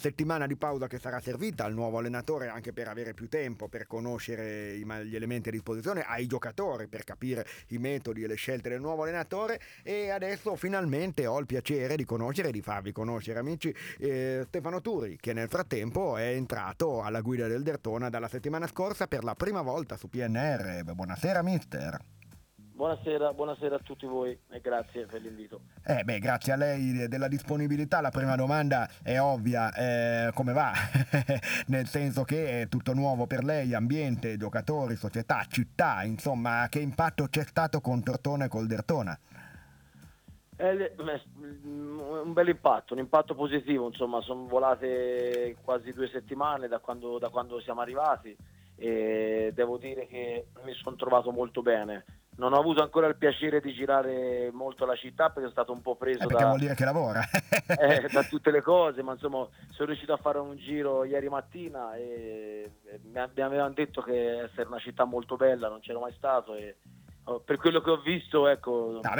settimana di pausa che sarà servita al nuovo allenatore anche per avere più tempo, per conoscere gli elementi a disposizione, ai giocatori, per capire i metodi e le scelte del nuovo allenatore e adesso finalmente ho il piacere di conoscere e di farvi conoscere amici eh, Stefano Turi che nel frattempo è entrato alla guida del Dertona dalla settimana scorsa per la prima volta su PNR. Buonasera mister. Buonasera, buonasera, a tutti voi e grazie per l'invito. Eh beh, grazie a lei della disponibilità. La prima domanda è ovvia, eh, come va? Nel senso che è tutto nuovo per lei, ambiente, giocatori, società, città, insomma, che impatto c'è stato con Tortona e col Dertona? Eh, un bel impatto, un impatto positivo, insomma, sono volate quasi due settimane da quando, da quando siamo arrivati e devo dire che mi sono trovato molto bene non ho avuto ancora il piacere di girare molto la città perché sono stato un po' preso eh da, vuol dire che lavora. eh, da tutte le cose, ma insomma sono riuscito a fare un giro ieri mattina e, mi avevano detto che essere una città molto bella, non c'ero mai stato e Oh, per quello che ho visto, ecco, ah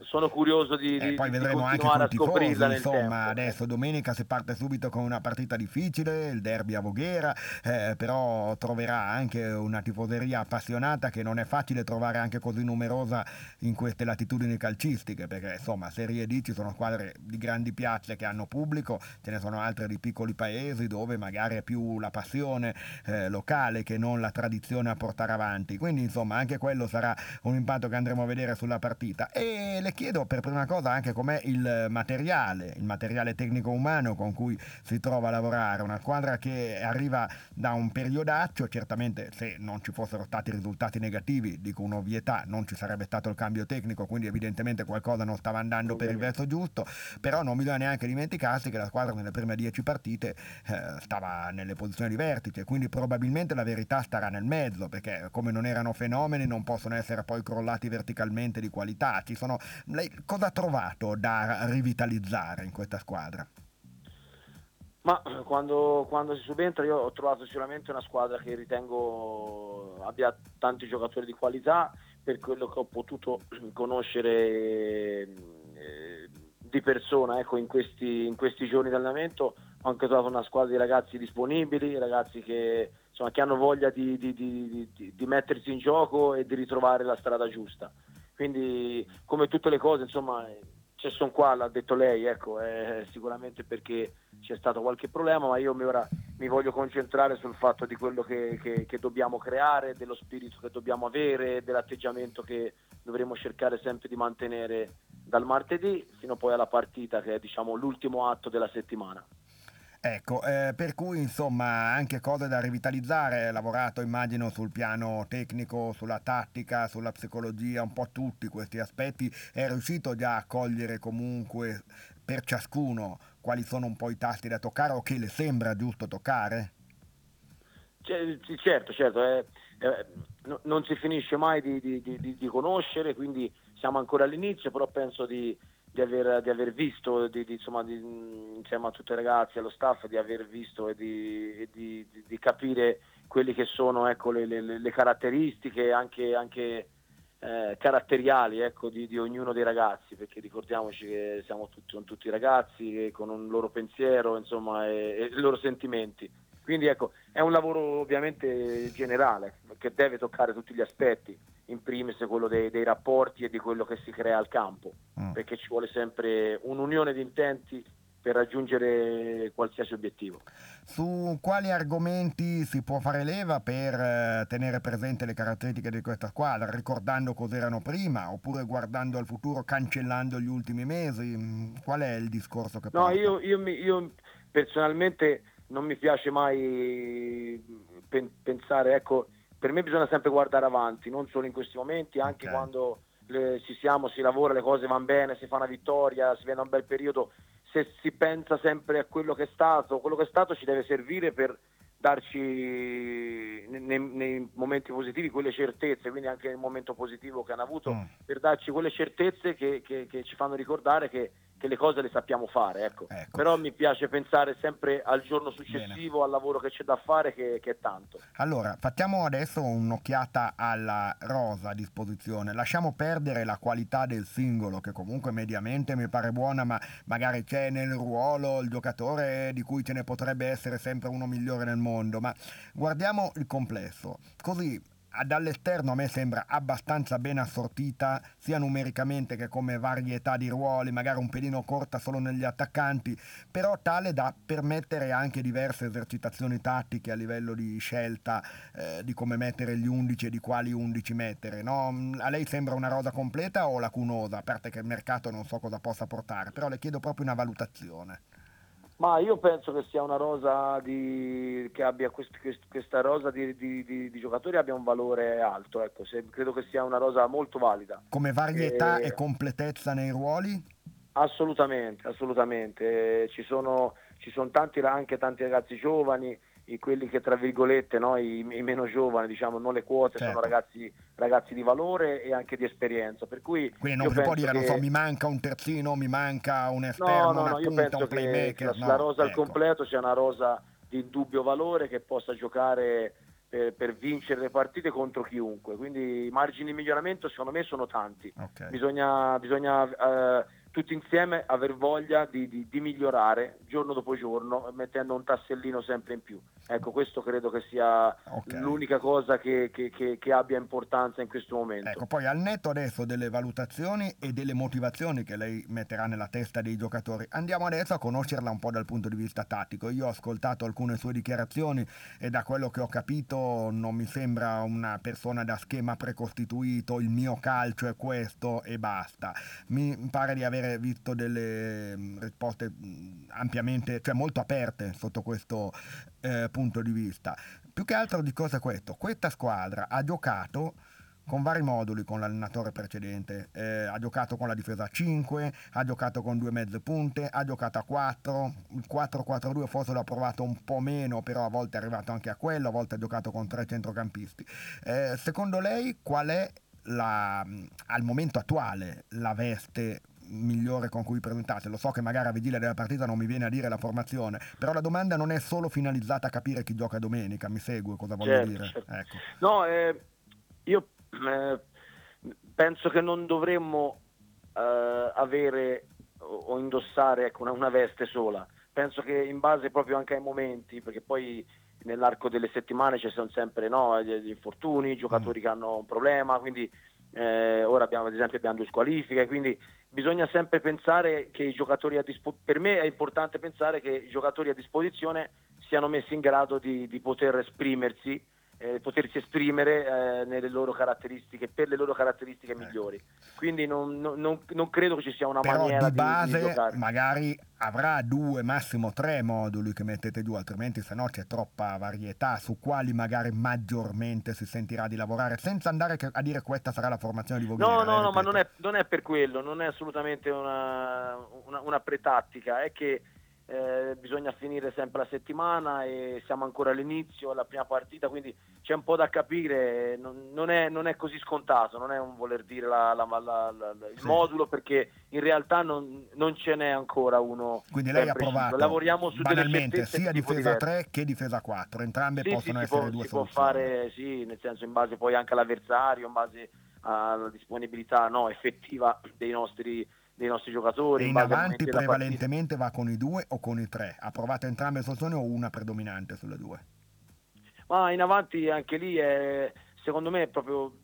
sono curioso di, eh, di poi vedremo anche con tifosi, insomma, adesso domenica si parte subito con una partita difficile, il derby a Voghera, eh, però troverà anche una tifoseria appassionata che non è facile trovare anche così numerosa in queste latitudini calcistiche, perché insomma, Serie D ci sono squadre di grandi piazze che hanno pubblico, ce ne sono altre di piccoli paesi dove magari è più la passione eh, locale che non la tradizione a portare avanti. Quindi, insomma, anche quello sarà un impatto che andremo a vedere sulla partita. E le chiedo per prima cosa anche com'è il materiale, il materiale tecnico-umano con cui si trova a lavorare. Una squadra che arriva da un periodaccio, certamente se non ci fossero stati risultati negativi, dico un'ovvietà, non ci sarebbe stato il cambio tecnico, quindi evidentemente qualcosa non stava andando per il verso giusto, però non bisogna neanche dimenticarsi che la squadra nelle prime dieci partite eh, stava nelle posizioni di vertice, quindi probabilmente la verità starà nel mezzo, perché come non erano fenomeni non possono essere poi crollati verticalmente di qualità. Ci sono... Lei cosa ha trovato da rivitalizzare in questa squadra? Ma quando, quando, si subentra io ho trovato sicuramente una squadra che ritengo abbia tanti giocatori di qualità per quello che ho potuto conoscere eh, di persona ecco, in, questi, in, questi, giorni di allenamento ho anche trovato una squadra di ragazzi disponibili, ragazzi che insomma, che hanno voglia di, di, di, di, mettersi in gioco e di ritrovare la strada giusta. Quindi come tutte le cose, insomma, se sono qua, l'ha detto lei, ecco, è sicuramente perché c'è stato qualche problema, ma io mi, ora mi voglio concentrare sul fatto di quello che, che, che dobbiamo creare, dello spirito che dobbiamo avere, dell'atteggiamento che dovremo cercare sempre di mantenere dal martedì fino poi alla partita che è diciamo, l'ultimo atto della settimana. Ecco, eh, per cui insomma anche cose da rivitalizzare, lavorato immagino sul piano tecnico, sulla tattica, sulla psicologia, un po' tutti questi aspetti, è riuscito già a cogliere comunque per ciascuno quali sono un po' i tasti da toccare o che le sembra giusto toccare? certo, certo, eh, eh, no, non si finisce mai di, di, di, di conoscere, quindi siamo ancora all'inizio, però penso di di aver, di aver visto, di, di, insomma, insieme a tutti i ragazzi, allo staff, di aver visto e di, di capire quelle che sono ecco, le, le, le, caratteristiche anche, anche eh, caratteriali ecco, di, ognuno dei ragazzi, perché ricordiamoci che siamo tutti, sono tutti ragazzi con un loro pensiero insomma, e, e i loro sentimenti. Quindi ecco, è un lavoro ovviamente generale che deve toccare tutti gli aspetti in primis quello dei, dei, rapporti e di quello che si crea al campo, mm. perché ci vuole sempre un'unione di intenti per raggiungere qualsiasi obiettivo. Su quali argomenti si può fare leva per eh, tenere presente le caratteristiche di questa squadra, ricordando cos'erano prima, oppure guardando al futuro, cancellando gli ultimi mesi? Mm, qual è il discorso che No, io, io, io, personalmente non mi piace mai pensare, ecco, per me bisogna sempre guardare avanti, non solo in questi momenti, anche okay. quando le, ci siamo, si lavora, le cose vanno bene, si fa una vittoria, si viene un bel periodo, se si pensa sempre a quello che è stato, quello che è stato ci deve servire per darci nei, nei momenti positivi quelle certezze, quindi anche nel momento positivo che hanno avuto, mm. per darci quelle certezze che, che, che ci fanno ricordare che che le cose le sappiamo fare, ecco. Ecco. Però mi piace pensare sempre al giorno successivo, al lavoro che c'è da fare, che, che è tanto. Allora, facciamo adesso un'occhiata alla rosa a disposizione. Lasciamo perdere la qualità del singolo, che comunque mediamente mi pare buona, ma magari c'è nel ruolo il giocatore di cui ce ne potrebbe essere sempre uno migliore nel mondo. Ma guardiamo il complesso. Così dall'esterno a me sembra abbastanza ben assortita sia numericamente che come varietà di ruoli, magari un pelino corta solo negli attaccanti, però tale da permettere anche diverse esercitazioni tattiche a livello di scelta eh, di come mettere gli 11 e di quali 11 mettere. No? A lei sembra una rosa completa o lacunosa, a parte che il mercato non so cosa possa portare, però le chiedo proprio una valutazione. Ma io penso che sia una rosa di, che abbia quest, quest, questa rosa di, di, di, giocatori abbia un valore alto, ecco, Se, credo che sia una rosa molto valida. Come varietà e, e completezza nei ruoli? Assolutamente, assolutamente. Ci sono, ci sono tanti, anche tanti ragazzi giovani, quelli che tra virgolette no, i, i, meno giovani, diciamo, non le quote, certo. sono ragazzi, ragazzi, di valore e anche di esperienza. Per cui Quindi non si può dire, che... non so, mi manca un terzino, mi manca un esterno, no, no, no, io punta, penso che la, la rosa ecco. al completo sia una rosa di indubbio valore che possa giocare per, per, vincere le partite contro chiunque. Quindi i margini di miglioramento secondo me sono tanti. Okay. Bisogna, bisogna eh, tutti insieme aver voglia di, di, di, migliorare giorno dopo giorno, mettendo un tassellino sempre in più. Ecco, questo credo che sia okay. l'unica cosa che, che, che, che, abbia importanza in questo momento. Ecco, poi al netto adesso delle valutazioni e delle motivazioni che lei metterà nella testa dei giocatori, andiamo adesso a conoscerla un po' dal punto di vista tattico. Io ho ascoltato alcune sue dichiarazioni e da quello che ho capito non mi sembra una persona da schema precostituito, il mio calcio è questo e basta. Mi pare di avere visto delle mm, risposte mm, ampiamente, cioè molto aperte sotto questo eh, punto di vista. Più che altro di cosa è questo? Questa squadra ha giocato con vari moduli con l'allenatore precedente, eh, ha giocato con la difesa a 5, ha giocato con due mezze punte, ha giocato a 4, il 4-4-2 forse l'ha provato un po' meno, però a volte è arrivato anche a quello, a volte ha giocato con tre centrocampisti. Eh, secondo lei qual è la, al momento attuale la veste migliore con cui presentarsi. Lo so che magari a vigilia della partita non mi viene a dire la formazione, però la domanda non è solo finalizzata a capire chi gioca domenica, mi segue cosa voglio certo, dire. Certo. Ecco. No, eh, io eh, penso che non dovremmo eh, avere o indossare ecco, una, una veste sola. Penso che in base proprio anche ai momenti, perché poi nell'arco delle settimane ci sono sempre no, gli, infortuni, i giocatori mm. che hanno un problema, quindi eh, ora abbiamo ad esempio abbiamo due squalifiche, quindi bisogna sempre pensare che i giocatori a disposizione, per me è importante pensare che i giocatori a disposizione siano messi in grado di, di poter esprimersi eh, potersi esprimere eh, nelle loro caratteristiche, per le loro caratteristiche ecco. migliori. Quindi non, non, non, credo che ci sia una Però maniera di base di, magari avrà due, massimo tre moduli che mettete giù, altrimenti se no c'è troppa varietà su quali magari maggiormente si sentirà di lavorare, senza andare a dire questa sarà la formazione di Voghera. No, no, eh, no, ma non è, non è, per quello, non è assolutamente una, una, una pretattica, è che eh, bisogna finire sempre la settimana e siamo ancora all'inizio, alla prima partita, quindi c'è un po' da capire, non, non, è, non è, così scontato, non è un voler dire la, la, la, il sì. modulo perché in realtà non, non, ce n'è ancora uno. Quindi lei ha provato lavoriamo su banalmente sia difesa 3 che difesa 4, entrambe sì, possono sì, essere può, due si soluzioni. può fare, sì, nel senso in base poi anche all'avversario, in base alla disponibilità no, effettiva dei nostri dei nostri giocatori. E in avanti prevalentemente va con i due o con i tre? Ha provato entrambe le soluzioni o una predominante sulle due? Ma in avanti anche lì è, secondo me è proprio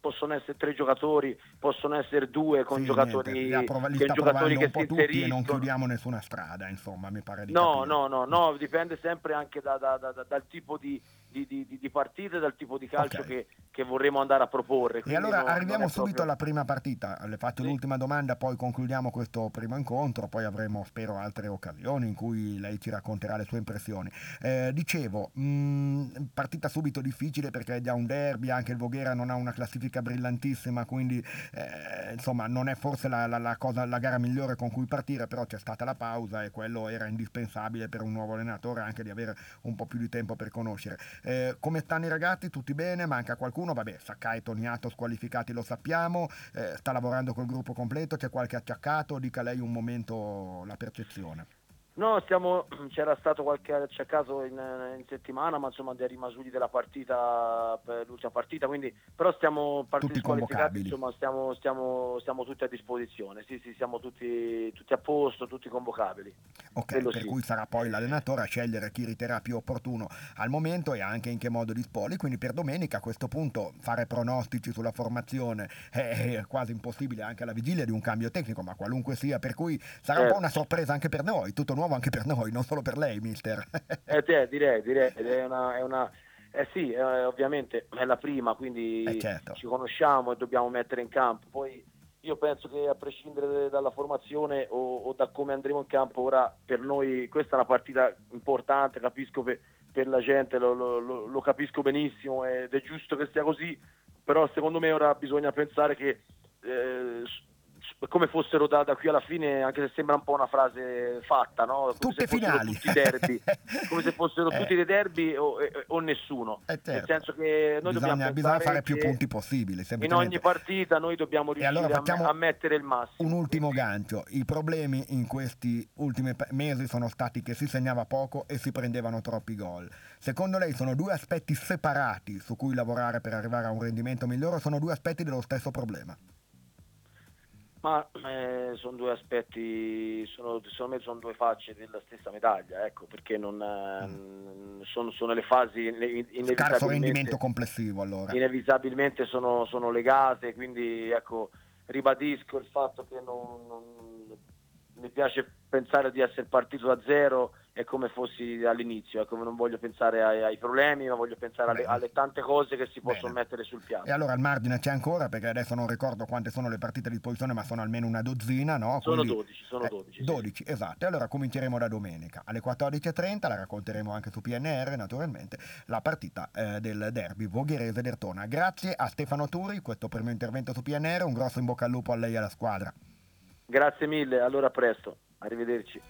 possono essere tre giocatori, possono essere due con sì, giocatori, niente, prov- li giocatori che si tutti e non chiudiamo nessuna strada, insomma, mi pare di No, capire. no, no, no, dipende sempre anche da, da, da, dal tipo di, di, di, di partite, dal tipo di calcio okay. che, che, vorremmo andare a proporre. E allora arriviamo subito proprio... alla prima partita, le faccio sì. l'ultima domanda, poi concludiamo questo primo incontro, poi avremo spero altre occasioni in cui lei ci racconterà le sue impressioni. Eh, dicevo, mh, mm, partita subito difficile perché è già un derby, anche il Voghera non ha una classifica classifica brillantissima, quindi eh, insomma non è forse la, la, la, cosa, la gara migliore con cui partire, però c'è stata la pausa e quello era indispensabile per un nuovo allenatore anche di avere un po' più di tempo per conoscere. Eh, come stanno i ragazzi? Tutti bene? Manca qualcuno? Vabbè, Sakai e Toniato squalificati lo sappiamo, eh, sta lavorando col gruppo completo, c'è qualche acciaccato? Dica lei un momento la percezione. No, stiamo, c'era stato qualche acciaccato in, in, settimana, ma insomma dei rimasugli della partita per l'ultima partita, quindi però stiamo tutti convocabili. Insomma, stiamo, stiamo, stiamo, tutti a disposizione. Sì, sì, siamo tutti, tutti a posto, tutti convocabili. Ok, Quello per sì. cui sarà poi l'allenatore a scegliere chi riterrà più opportuno al momento e anche in che modo disponi. Quindi per domenica a questo punto fare pronostici sulla formazione è quasi impossibile anche alla vigilia di un cambio tecnico, ma qualunque sia, per cui sarà certo. un po' una sorpresa anche per noi, tutto nuovo nuovo anche per noi, non solo per lei, mister. eh, te, direi, direi, è una, è una... Eh sì, eh, ovviamente è la prima, quindi eh certo. ci conosciamo e dobbiamo mettere in campo. Poi io penso che a prescindere dalla formazione o, o, da come andremo in campo, ora per noi questa è una partita importante, capisco per, per la gente, lo, lo, lo, lo, capisco benissimo ed è giusto che sia così, però secondo me ora bisogna pensare che eh, come fossero da, da, qui alla fine, anche se sembra un po' una frase fatta, no? come Tutte se finali. tutti derby, come se fossero eh. tutti dei derby o, o nessuno. Eh certo. Nel senso che noi bisogna, bisogna fare più punti possibili. In ogni partita noi dobbiamo riuscire allora a, a, mettere il massimo. Un ultimo gancio. I problemi in questi ultimi mesi sono stati che si segnava poco e si prendevano troppi gol. Secondo lei sono due aspetti separati su cui lavorare per arrivare a un rendimento migliore o sono due aspetti dello stesso problema? Ma eh, sono due aspetti, sono, secondo me sono due facce della stessa medaglia, ecco, perché non, mm. sono, sono, le fasi inevitabilmente... Scarso rendimento complessivo allora. Inevitabilmente sono, sono, legate, quindi ecco, ribadisco il fatto che non, non, mi piace pensare di essere partito da zero è come fossi all'inizio, ecco, non voglio pensare ai, ai problemi, ma voglio pensare alle, alle, tante cose che si possono Bene. mettere sul piano. E allora il margine c'è ancora, perché adesso non ricordo quante sono le partite a disposizione, ma sono almeno una dozzina, no? Sono Quindi, 12, sono 12. Eh, 12, sì. esatto. E allora cominceremo da domenica. Alle 14.30 la racconteremo anche su PNR, naturalmente, la partita eh, del derby Vogherese-Dertona. Grazie a Stefano Turi, questo primo intervento su PNR, un grosso in bocca al lupo a lei e alla squadra. Grazie mille, allora a presto, arrivederci.